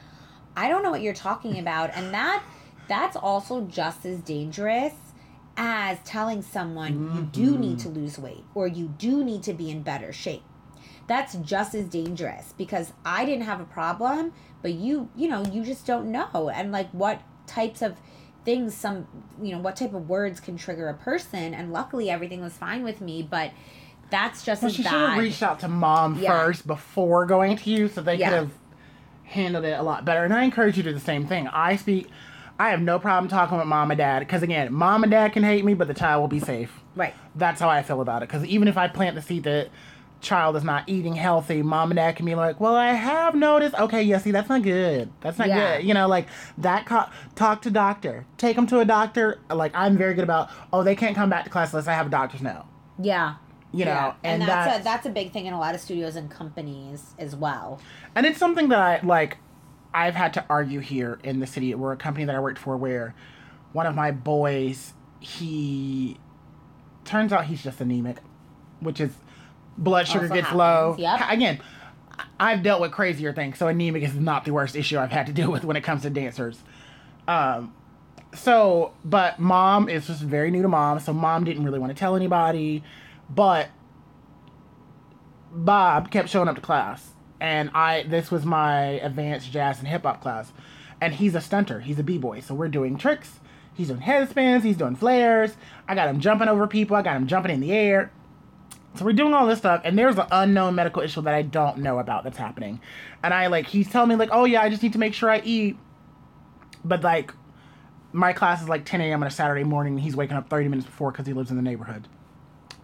I don't know what you're talking about. And that that's also just as dangerous as telling someone you do need to lose weight or you do need to be in better shape. That's just as dangerous because I didn't have a problem, but you, you know, you just don't know. And like what types of things some you know what type of words can trigger a person and luckily everything was fine with me but that's just Well, as she should have reached out to mom Yeah. first before going to you, so they Yeah. could have handled it a lot better. And I encourage you to do the same thing. I speak. I have no problem talking with mom and dad because again, mom and dad can hate me, but the child will be safe. right That's how I feel about it. Because even if I plant the seed that child is not eating healthy, mom and dad can be like, "Well, I have noticed. Okay, yeah, see, that's not good. That's not Yeah. good. You know, like that. Co- talk to doctor. Take them to a doctor. Like I'm very good about. Oh, they can't come back to class unless I have a doctor's note. yeah You know, yeah. and, and, that's, that's a that's a big thing in a lot of studios and companies as well And it's something that I like. I've had to argue here in the city. We're a company that I worked for where one of my boys, he turns out he's just anemic, which is blood sugar gets happens, low. yep. Again, I've dealt with crazier things, so anemic is not the worst issue I've had to deal with when it comes to dancers. Um, so, but mom is just very new to mom, so mom didn't really want to tell anybody, but Bob kept showing up to class, and I this was my advanced jazz and hip hop class, and he's a stunter. He's a b boy, so we're doing tricks. He's doing head spins. He's doing flares. I got him jumping over people. I got him jumping in the air. So we're doing all this stuff, and there's an unknown medical issue that I don't know about that's happening, and I like he's telling me like, oh yeah, I just need to make sure I eat, but like my class is like 10 a.m. on a Saturday morning. And he's waking up 30 minutes before because he lives in the neighborhood.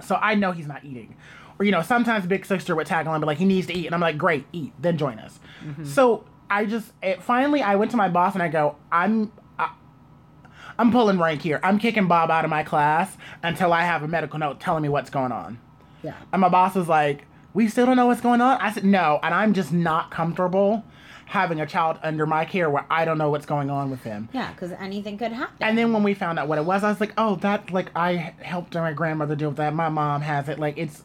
So I know he's not eating. Or, you know, sometimes Big Sister would tag along, but like, he needs to eat. And I'm like, great, eat, then join us. Mm-hmm. So I just, it, finally, I went to my boss and I go, I'm, I'm pulling rank here. I'm kicking Bob out of my class until I have a medical note telling me what's going on. Yeah And my boss was like, we still don't know what's going on? I said, no. And I'm just not comfortable having a child under my care where I don't know what's going on with him. yeah because anything could happen And then when we found out what it was, I was like, oh, that like I helped my grandmother deal with that. My mom has it. Like it's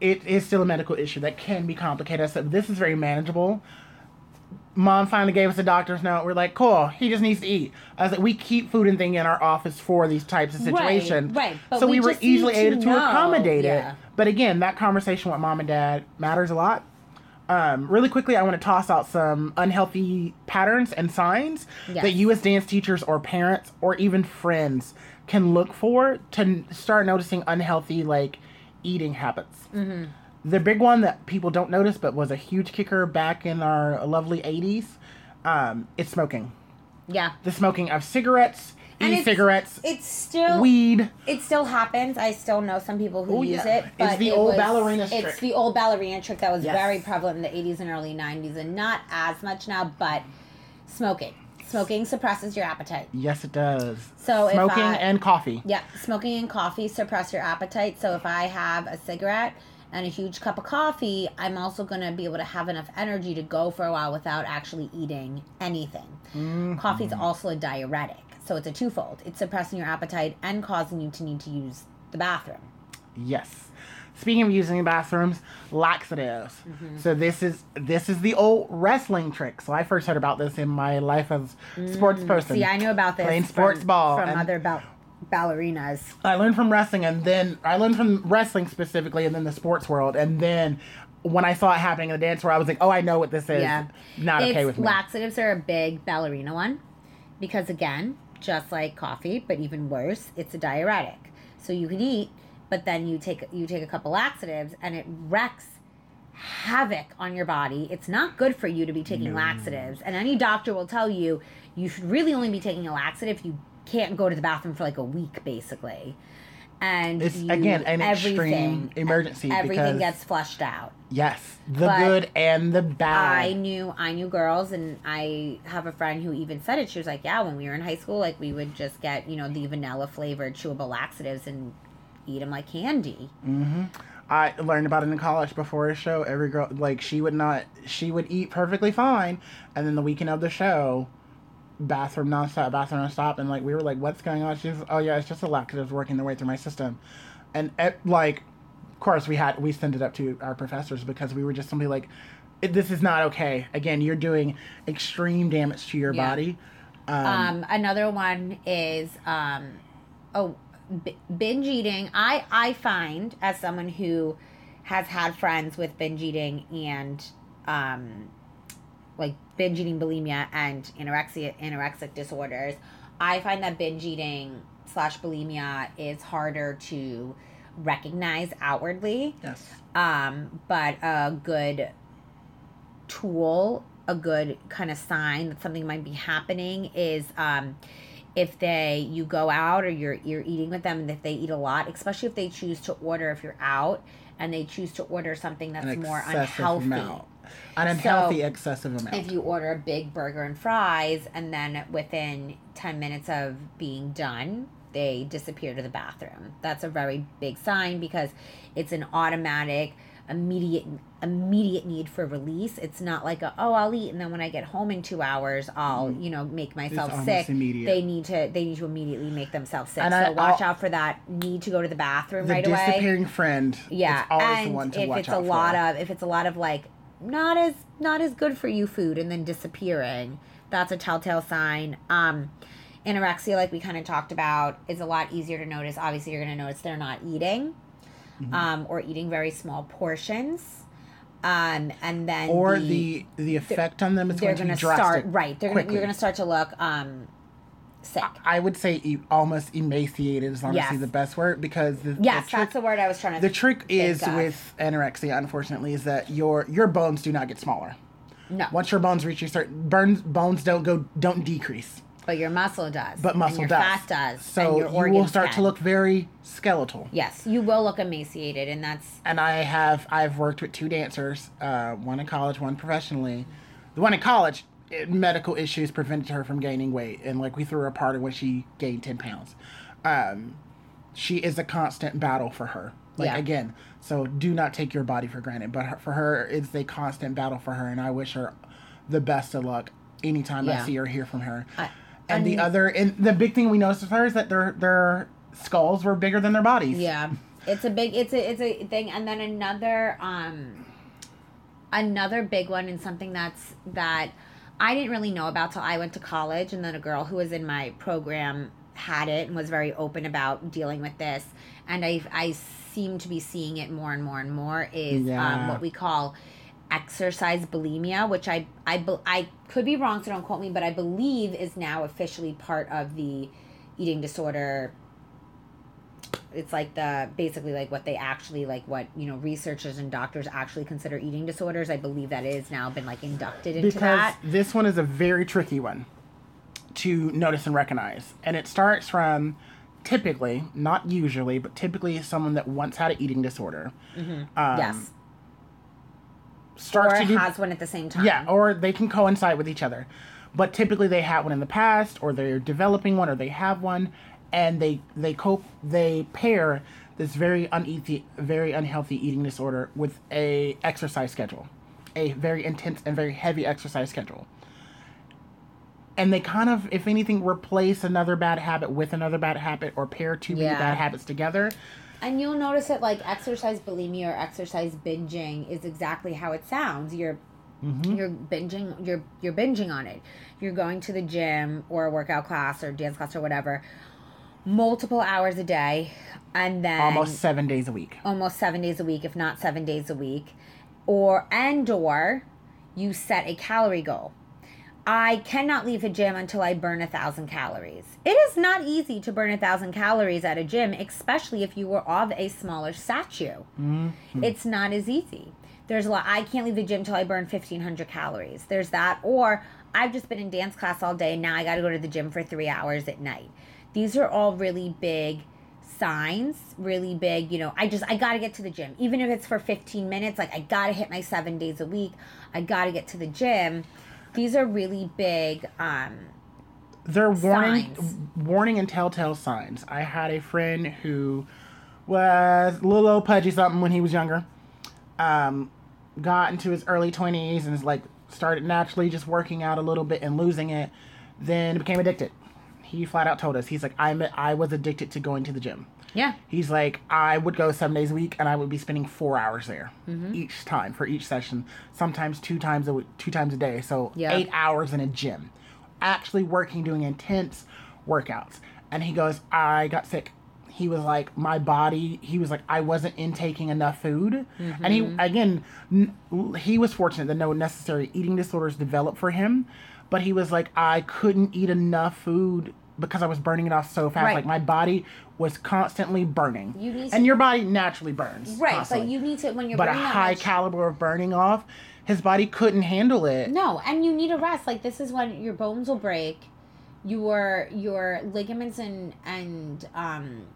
it is still a medical issue that can be complicated. I said, this is very manageable. Mom finally gave us a doctor's note. We're like, cool, he just needs to eat. I was like, we keep food and thing in our office for these types of situations. right, right. but so we we, were easily able to accommodate yeah. it. But again, that conversation with mom and dad matters a lot. Um, really quickly, I want to toss out some unhealthy patterns and signs Yes. that you as dance teachers or parents or even friends can look for to start noticing unhealthy like eating habits. Mm-hmm. The big one that people don't notice but was a huge kicker back in our lovely 80s um, it's smoking. yeah The smoking of cigarettes, And e-cigarettes, it's still weed. It still happens. I still know some people who Oh, use yeah. it. It's But the it old was- ballerina trick. It's the old ballerina trick that was Yes. very prevalent in the 80s and early 90s, and not as much now. But smoking, smoking suppresses your appetite. Yes, it does. So if smoking I- and coffee. Yeah, smoking and coffee suppress your appetite. So if I have a cigarette and a huge cup of coffee, I'm also going to be able to have enough energy to go for a while without actually eating anything. Mm-hmm. Coffee's also a diuretic. So it's a twofold. It's suppressing your appetite and causing you to need to use the bathroom. Yes. Speaking of using the bathrooms, laxatives. Mm-hmm. So this is this is the old wrestling trick. So I first heard about this in my life as sports person. Mm. See, I knew about this Playing sports from, ball from and- other ball- ballerinas. I learned from wrestling, and then I learned from wrestling specifically, and then the sports world, and then when I saw it happening in the dance floor, I was like, "Oh, I know what this is." Yeah. Not okay with me. Laxatives are a big ballerina one because, again, just like coffee, but even worse, it's a diuretic. So you can eat, but then you take you take a couple laxatives, and it wrecks havoc on your body. It's not good for you to be taking laxatives, and any doctor will tell you you should really only be taking a laxative if you can't go to the bathroom for like a week, basically. And It's, you- again, an extreme emergency Everything gets flushed out. yes, the But good and the bad. I knew I knew girls and I have a friend who even said it. She was like, Yeah, when we were in high school, like we would just get, you know, the vanilla flavored chewable laxatives and eat them like candy. Mm-hmm. I learned about it in college before a show. Every girl, like, she would not, she would eat perfectly fine, and then the weekend of the show, bathroom nonstop, bathroom nonstop, and like we were like, "What's going on?" She's, "Oh yeah, it's just the laxatives working their way through my system," and it, like, of course, we had we sent it up to our professors because we were just simply like, "This is not okay." Again, you're doing extreme damage to your Yeah. body. Um, another one is um, oh, b- binge eating. I I find as someone who has had friends with binge eating and um, like binge eating bulimia and anorexia anorexic disorders, I find that binge eating slash bulimia is harder to recognize outwardly. Yes. Um, but a good tool, a good kind of sign that something might be happening is um, if they you go out or you're you're eating with them and if they eat a lot, especially if they choose to order if you're out and they choose to order something that's more unhealthy. amount. An unhealthy, So, excessive amount. If you order a big burger and fries and then within 10 minutes of being done, they disappear to the bathroom. That's a very big sign because it's an automatic immediate immediate need for release. It's not like a oh I'll eat and then when I get home in 2 hours I'll, mm. you know, make myself sick. immediate. They need to they need to immediately make themselves sick. And so I- watch I'll- out for that need to go to the bathroom the right away. disappearing friend. Yeah, and the one to if it's a lot for. of if it's a lot of like not as not as good for you food and then disappearing, that's a telltale sign. Um, anorexia, like we kind of talked about, is a lot easier to notice. Obviously, you're going to notice they're not eating, Mm-hmm. um, or eating very small portions. Um, and then or the the effect on them is going to be drastic. start right. They're gonna, you're going to start to look um, sick. I would say e- almost emaciated is honestly Yes. the best word because the, yes, the trick, that's the word I was trying to. the trick is of. with anorexia, unfortunately, is that your your bones do not get smaller. no, Once your bones reach a certain burns, bones don't go don't decrease, but your muscle does. but muscle and your does. Fat does. and So your you will start to look very skeletal. Yes, you will look emaciated, and that's and I have I've worked with two dancers, uh, one in college, one professionally. The one in college, it, medical issues prevented her from gaining weight, and like we threw her a party when she gained ten pounds. Um, she is a constant battle for her. Like Yeah. again, so do not take your body for granted. But her, for her, it's a constant battle for her, and I wish her the best of luck anytime I see or hear from her. I- and the other, and the big thing we noticed with her is that their their skulls were bigger than their bodies. yeah. It's a big. It's a it's a thing, and then another um, another big one, and something that's that I didn't really know about till I went to college, and then a girl who was in my program had it and was very open about dealing with this, and I I seem to be seeing it more and more and more is um, what we call exercise bulimia, which I I I could be wrong, so don't quote me, but I believe is now officially part of the eating disorder. It's like the basically like what they actually like what you know researchers and doctors actually consider eating disorders. I believe that is now been like inducted into because that. this one is a very tricky one to notice and recognize and it starts from typically not usually but typically someone that once had an eating disorder um, yes, starts or to do has one at the same time. yeah or they can coincide with each other but typically they had one in the past or they're developing one or they have one and they they cope they pair this very uneasy very unhealthy eating disorder with a exercise schedule a very intense and very heavy exercise schedule and they kind of, if anything, replace another bad habit with another bad habit or pair two Yeah. bad habits together. And you'll notice that like exercise bulimia or exercise binging is exactly how it sounds. You're Mm-hmm. you're binging you're you're binging on it. You're going to the gym or a workout class or dance class or whatever multiple hours a day and then Almost seven days a week. almost 7 days a week if not 7 days a week or and or you set a calorie goal. I cannot leave a gym until I burn a thousand calories. It is not easy to burn a thousand calories at a gym, especially if you were of a smaller stature. Mm-hmm. It's not as easy. There's a lot. I can't leave the gym till I burn 1500 calories. There's that. Or I've just been in dance class all day and now I got to go to the gym for three hours at night. These are all really big signs, really big, you know, I just, I got to get to the gym. Even if it's for 15 minutes, like I got to hit my seven days a week. I got to get to the gym. These are really big, um, They're warning, Signs. warning and telltale signs. I had a friend who was a little old pudgy something when he was younger. Um, got into his early twenties and is like started naturally just working out a little bit and losing it. Then became addicted. He flat out told us he's like I'm I was addicted to going to the gym. yeah. He's like, I would go seven days a week, and I would be spending four hours there Mm-hmm. each time for each session. Sometimes two times a week, two times a day. So Yeah. eight hours in a gym, actually working, doing intense workouts. And he goes, I got sick. He was like, my body. He was like, I wasn't intaking enough food. And he Mm-hmm. again, n- he was fortunate that no necessary eating disorders developed for him, but he was like, I couldn't eat enough food because I was burning it off so fast. Right. Like my body was constantly burning. You need and to- your body naturally burns. Right. But you need to, when you're but a high much- caliber of burning off, his body couldn't handle it. No, and you need a rest. Like this is when your bones will break, your your ligaments and and um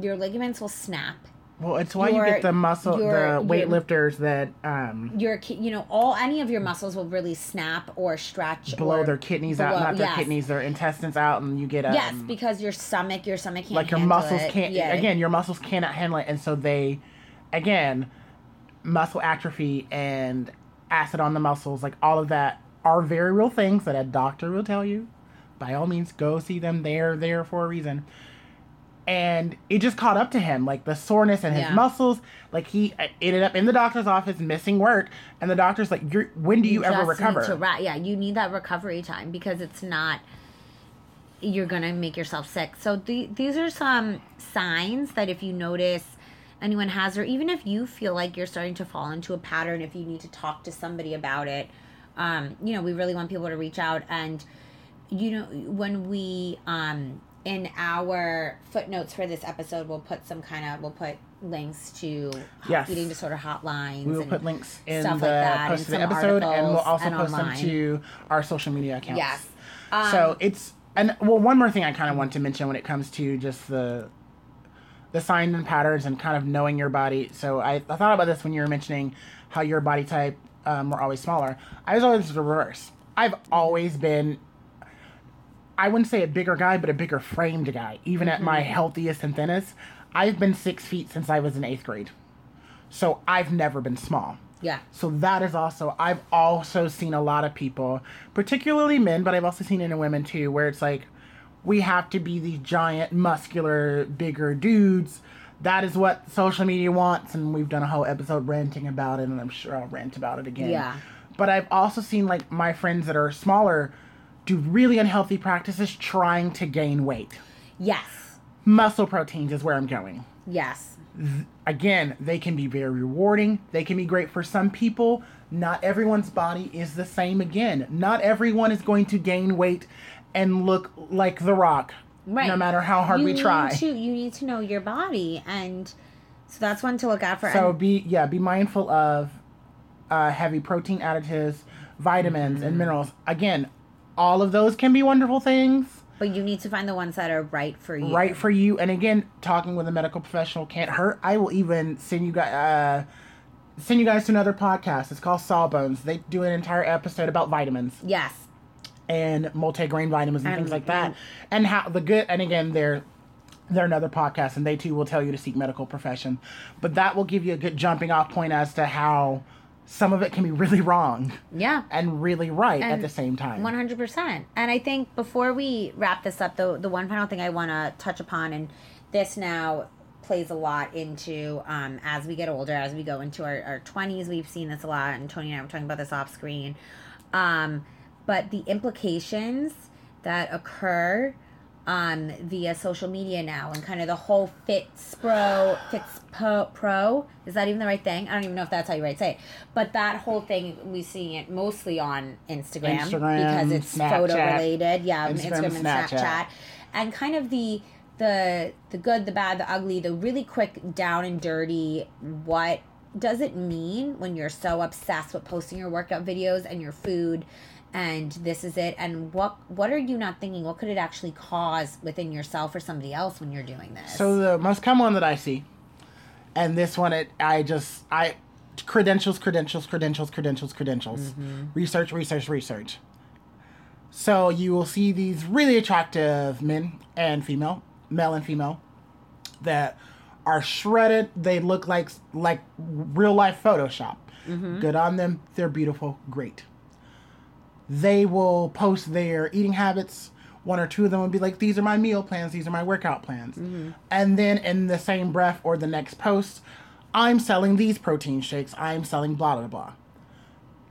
your ligaments will snap. Well, it's why Your- you get the muscle, your- the weightlifters that um, Your you know all any of your muscles will really snap or stretch blow or their kidneys out, not their yes. kidneys, their intestines out, and you get um, Yes, because your stomach, your stomach can't like your muscles it. can't. Yeah. Again, your muscles cannot handle it, and so they, again, muscle atrophy and acid on the muscles, like all of that, are very real things that a doctor will tell you. By all means, go see them. They're there for a reason. And it just caught up to him, like the soreness in his Yeah. muscles. Like he uh, ended up in the doctor's office missing work, and the doctor's like, "You're when do you, ever just recover?" To yeah, you need that recovery time because it's not. You're gonna make yourself sick. So the, these are some signs that if you notice anyone has, or even if you feel like you're starting to fall into a pattern, if you need to talk to somebody about it, um, you know, we really want people to reach out and, you know, when we um in our footnotes for this episode, we'll put some kind of we'll put links to Yes. eating disorder hotlines. We will and- put links in stuff the like that, post of the episode, and we'll also and post online. them to our social media accounts. Yes. Um, so it's and well, one more thing I kind of want to mention when it comes to just the the signs and patterns and kind of knowing your body. So I, I thought about this when you were mentioning how your body type um, were always smaller. I was always the reverse. I've always been. I wouldn't say a bigger guy, but a bigger framed guy. Even at my mm-hmm. healthiest and thinnest, I've been six feet since I was in eighth grade. So I've never been small. Yeah. So that is also I've also seen a lot of people, particularly men, but I've also seen it in women too, where it's like we have to be these giant, muscular, bigger dudes. That is what social media wants, and we've done a whole episode ranting about it, and I'm sure I'll rant about it again. Yeah. But I've also seen like my friends that are smaller do really unhealthy practices trying to gain weight. Yes. Muscle proteins is where I'm going Yes. again, they can be very rewarding. They can be great for some people. Not everyone's body is the same again. Not everyone is going to gain weight and look like The Rock. Right. No matter how hard you we need try. To, you need to know your body, and so that's one to look out for. So be yeah, be mindful of uh, heavy protein additives, vitamins, Mm-hmm. and minerals. Again, all of those can be wonderful things. but you need to find the ones that are right for you. right for you. And again, talking with a medical professional can't hurt. I will even send you guys uh, send you guys to another podcast. It's called Sawbones. They do an entire episode about vitamins Yes. and multigrain vitamins and, And- things like that, and how the good. And again, they're they're another podcast, and they too will tell you to seek medical profession. But that will give you a good jumping off point as to how some of it can be really wrong Yeah. and really right at the same time. One hundred percent. And I think before we wrap this up, the the one final thing I want to touch upon, and this now plays a lot into um, as we get older, as we go into our twenties. We've seen this a lot, and Tony and I were talking about this off screen. Um, but the implications that occur um, via social media now and kind of the whole Fits Pro, Pro, Pro, is that even the right thing? I don't even know if that's how you right say it. But that whole thing, we see it mostly on Instagram, Instagram, because it's Snapchat. photo related. Yeah, Instagram, Instagram, and Snapchat. Snapchat. And kind of the the the good, the bad, the ugly, the really quick down and dirty what does it mean when you're so obsessed with posting your workout videos and your food and this is it and what what are you not thinking what could it actually cause within yourself or somebody else when you're doing this So the most common one that I see, and this one, it I just I credentials, credentials, credentials, credentials, credentials, Mm-hmm. research, research, research. So you will see these really attractive men and female, male and female, that are shredded. They look like like real life Photoshop. Mm-hmm. Good on them. They're beautiful. Great. They will post their eating habits. One or two of them will be like, "These are my meal plans. These are my workout plans." Mm-hmm. And then in the same breath or the next post, I'm selling these protein shakes. I'm selling blah blah blah.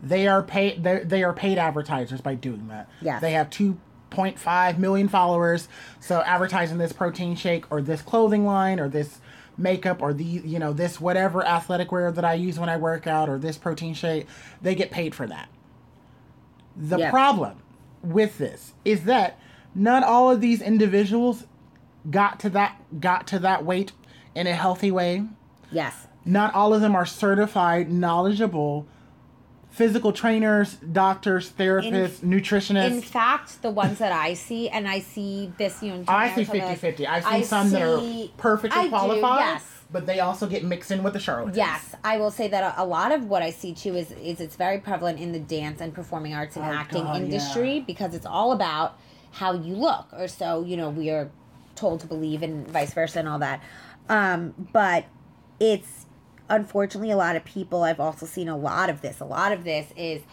They are paid. They are paid advertisers by doing that. Yeah. They have two point five million followers. So advertising this protein shake or this clothing line or this makeup or the you know this whatever athletic wear that I use when I work out or this protein shake, they get paid for that. The problem with this is that not all of these individuals got to that got to that weight in a healthy way yes not all of them are certified, knowledgeable physical trainers, doctors, therapists, nutritionists. in fact the ones that i see and i see this you know I see Tony 50 and 50. I've seen I some that are perfectly I do, qualified, yes. But they also get mixed in with the charlatans. Yes, I will say that a, a lot of what I see too is is it's very prevalent in the dance and performing arts and Oh, acting God, industry yeah. because it's all about how you look, or so you know we are told to believe, and vice versa, and all that. Um, but it's unfortunately a lot of people. I've also seen a lot of this. A lot of this is.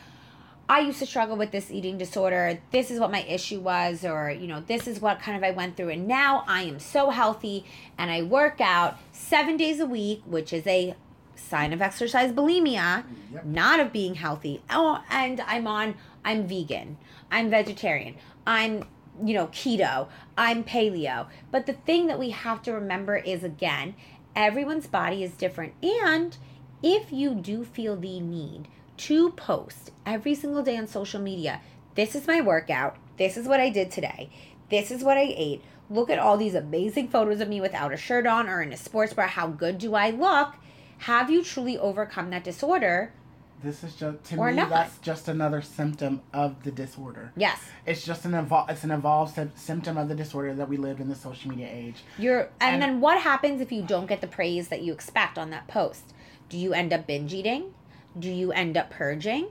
I used to struggle with this eating disorder. This is what my issue was, or, you know, this is what kind of I went through. And now I am so healthy and I work out seven days a week, which is a sign of exercise bulimia, Yep. not of being healthy. Oh, and I'm on, I'm vegan, I'm vegetarian, I'm, you know, keto, I'm paleo. But the thing that we have to remember is again, everyone's body is different. And if you do feel the need to post every single day on social media, this is my workout, this is what I did today, this is what I ate. Look at all these amazing photos of me without a shirt on or in a sports bra. How good do I look? Have you truly overcome that disorder? This is just to Or me. not. That's just another symptom of the disorder. Yes. It's just an evol- It's an evolved sy- symptom of the disorder that we live in the social media age. You're and, And- then what happens if you don't get the praise that you expect on that post? Do you end up binge eating? Do you end up purging?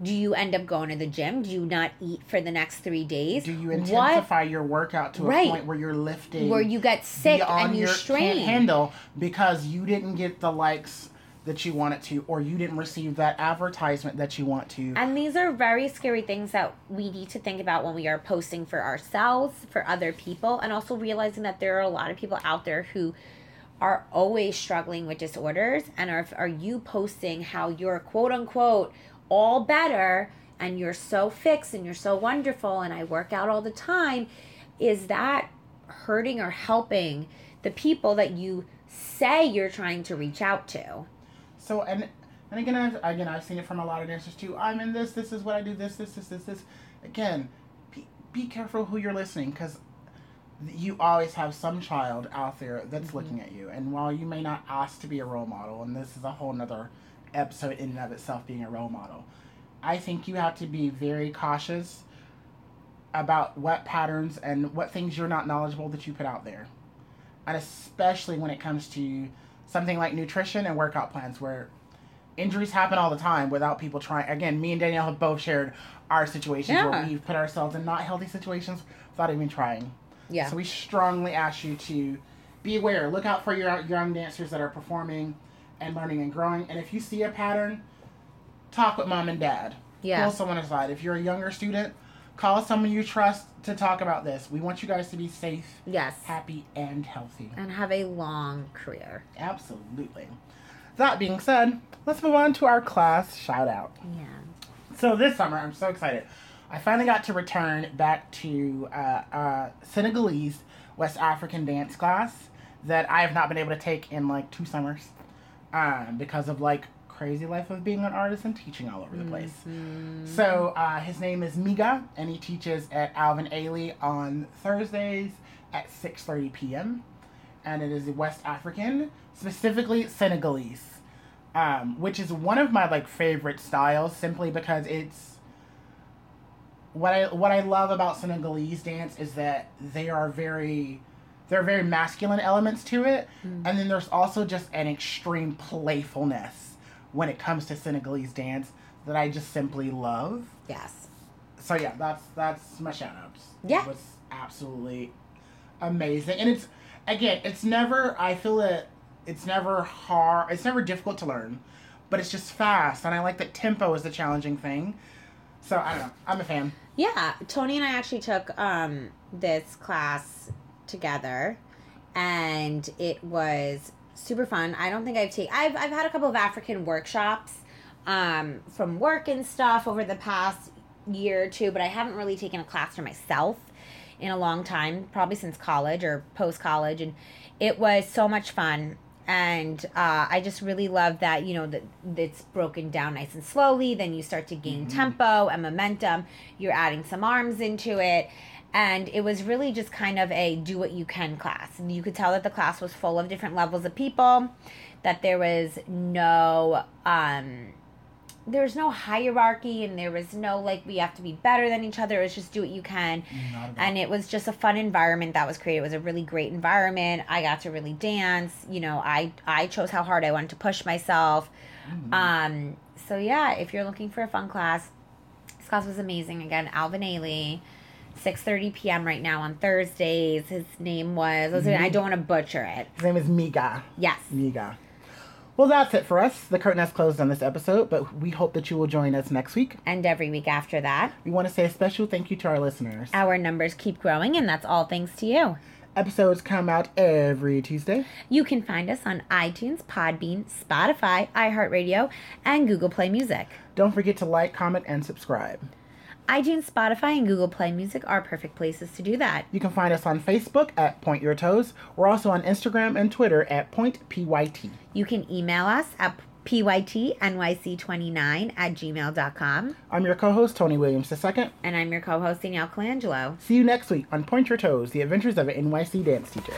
Do you end up going to the gym? Do you not eat for the next three days? Do you What intensify your workout to Right. a point where you're lifting where you get sick and you strain? can't handle because you didn't get the likes that you wanted to, or you didn't receive that advertisement that you want to. And these are very scary things that we need to think about when we are posting for ourselves, for other people, and also realizing that there are a lot of people out there who are always struggling with disorders and are are you posting how you're quote unquote all better and you're so fixed and you're so wonderful and I work out all the time is that hurting or helping the people that you say you're trying to reach out to So and and again, I've, again, I've seen it from a lot of dancers too. I'm in this. This is what I do. This, this, this, this, this. Again, be, be careful who you're listening because you always have some child out there that's mm-hmm. looking at you. And while you may not ask to be a role model, and this is a whole nother episode in and of itself being a role model, I think you have to be very cautious about what patterns and what things you're not knowledgeable that you put out there. And especially when it comes to something like nutrition and workout plans where injuries happen all the time without people trying. Again, me and Danielle have both shared our situations where we've put ourselves in not healthy situations without even trying. Yeah So we strongly ask you to be aware. Look out for your young dancers that are performing and learning and growing. And if you see a pattern, talk with mom and dad. Yeah. Pull someone aside. If you're a younger student, call someone you trust to talk about this. We want you guys to be safe, Yes. happy, and healthy. And have a long career. Absolutely. That being said, let's move on to our class shout out. Yeah. So this summer, I'm so excited. I finally got to return back to uh, uh, Senegalese West African dance class that I have not been able to take in like two summers um, because of like crazy life of being an artist and teaching all over the place. So uh, his name is Miga, and he teaches at Alvin Ailey on Thursdays at 6:30 p.m. And it is West African, specifically Senegalese, um, which is one of my like favorite styles, simply because it's what I what I love about Senegalese dance is that they are very there are very masculine elements to it, hmm. and then there's also just an extreme playfulness when it comes to Senegalese dance that I just simply love. Yes. So yeah, that's that's my shout outs. Yeah. It was absolutely amazing. And it's again, it's never I feel it it's never hard it's never difficult to learn, but it's just fast and I like that tempo is the challenging thing. So I don't know. I'm a fan. Yeah, Tony and I actually took um, this class together, and it was super fun. I don't think I've taken. I've I've had a couple of African workshops, um, from work and stuff over the past year or two, but I haven't really taken a class for myself in a long time, probably since college or post college, and it was so much fun. And uh, I just really love that you know that it's broken down nice and slowly. Then you start to gain tempo and momentum. You're adding some arms into it, and it was really just kind of a do what you can class. And you could tell that the class was full of different levels of people. That there was no um, there was no hierarchy and there was no like we have to be better than each other. It was just do what you can. And it was just a fun environment that was created. It was a really great environment. I got to really dance. You know, I I chose how hard I wanted to push myself. Um, so yeah, if you're looking for a fun class, this class was amazing. Again, Alvin Ailey. 6:30 p.m. right now on Thursdays. His name was I don't want to butcher it. His name is Miga. Yes. Miga. Well, that's it for us. The curtain has closed on this episode, but we hope that you will join us next week. And every week after that, We want to say a special thank you to our listeners. our numbers keep growing and that's all thanks to you. Episodes come out every Tuesday. You can find us on iTunes, Podbean, Spotify, iHeartRadio, and Google Play Music. Don't forget to like, comment, and subscribe. iTunes, Spotify, and Google Play Music are perfect places to do that. You can find us on Facebook at Point Your Toes. We're also on Instagram and Twitter at Point PYT. You can email us at pytnyc29 at gmail.com. I'm your co-host Tony Williams II. And I'm your co host, Danielle Colangelo. See you next week on Point Your Toes: The Adventures of an NYC Dance Teacher.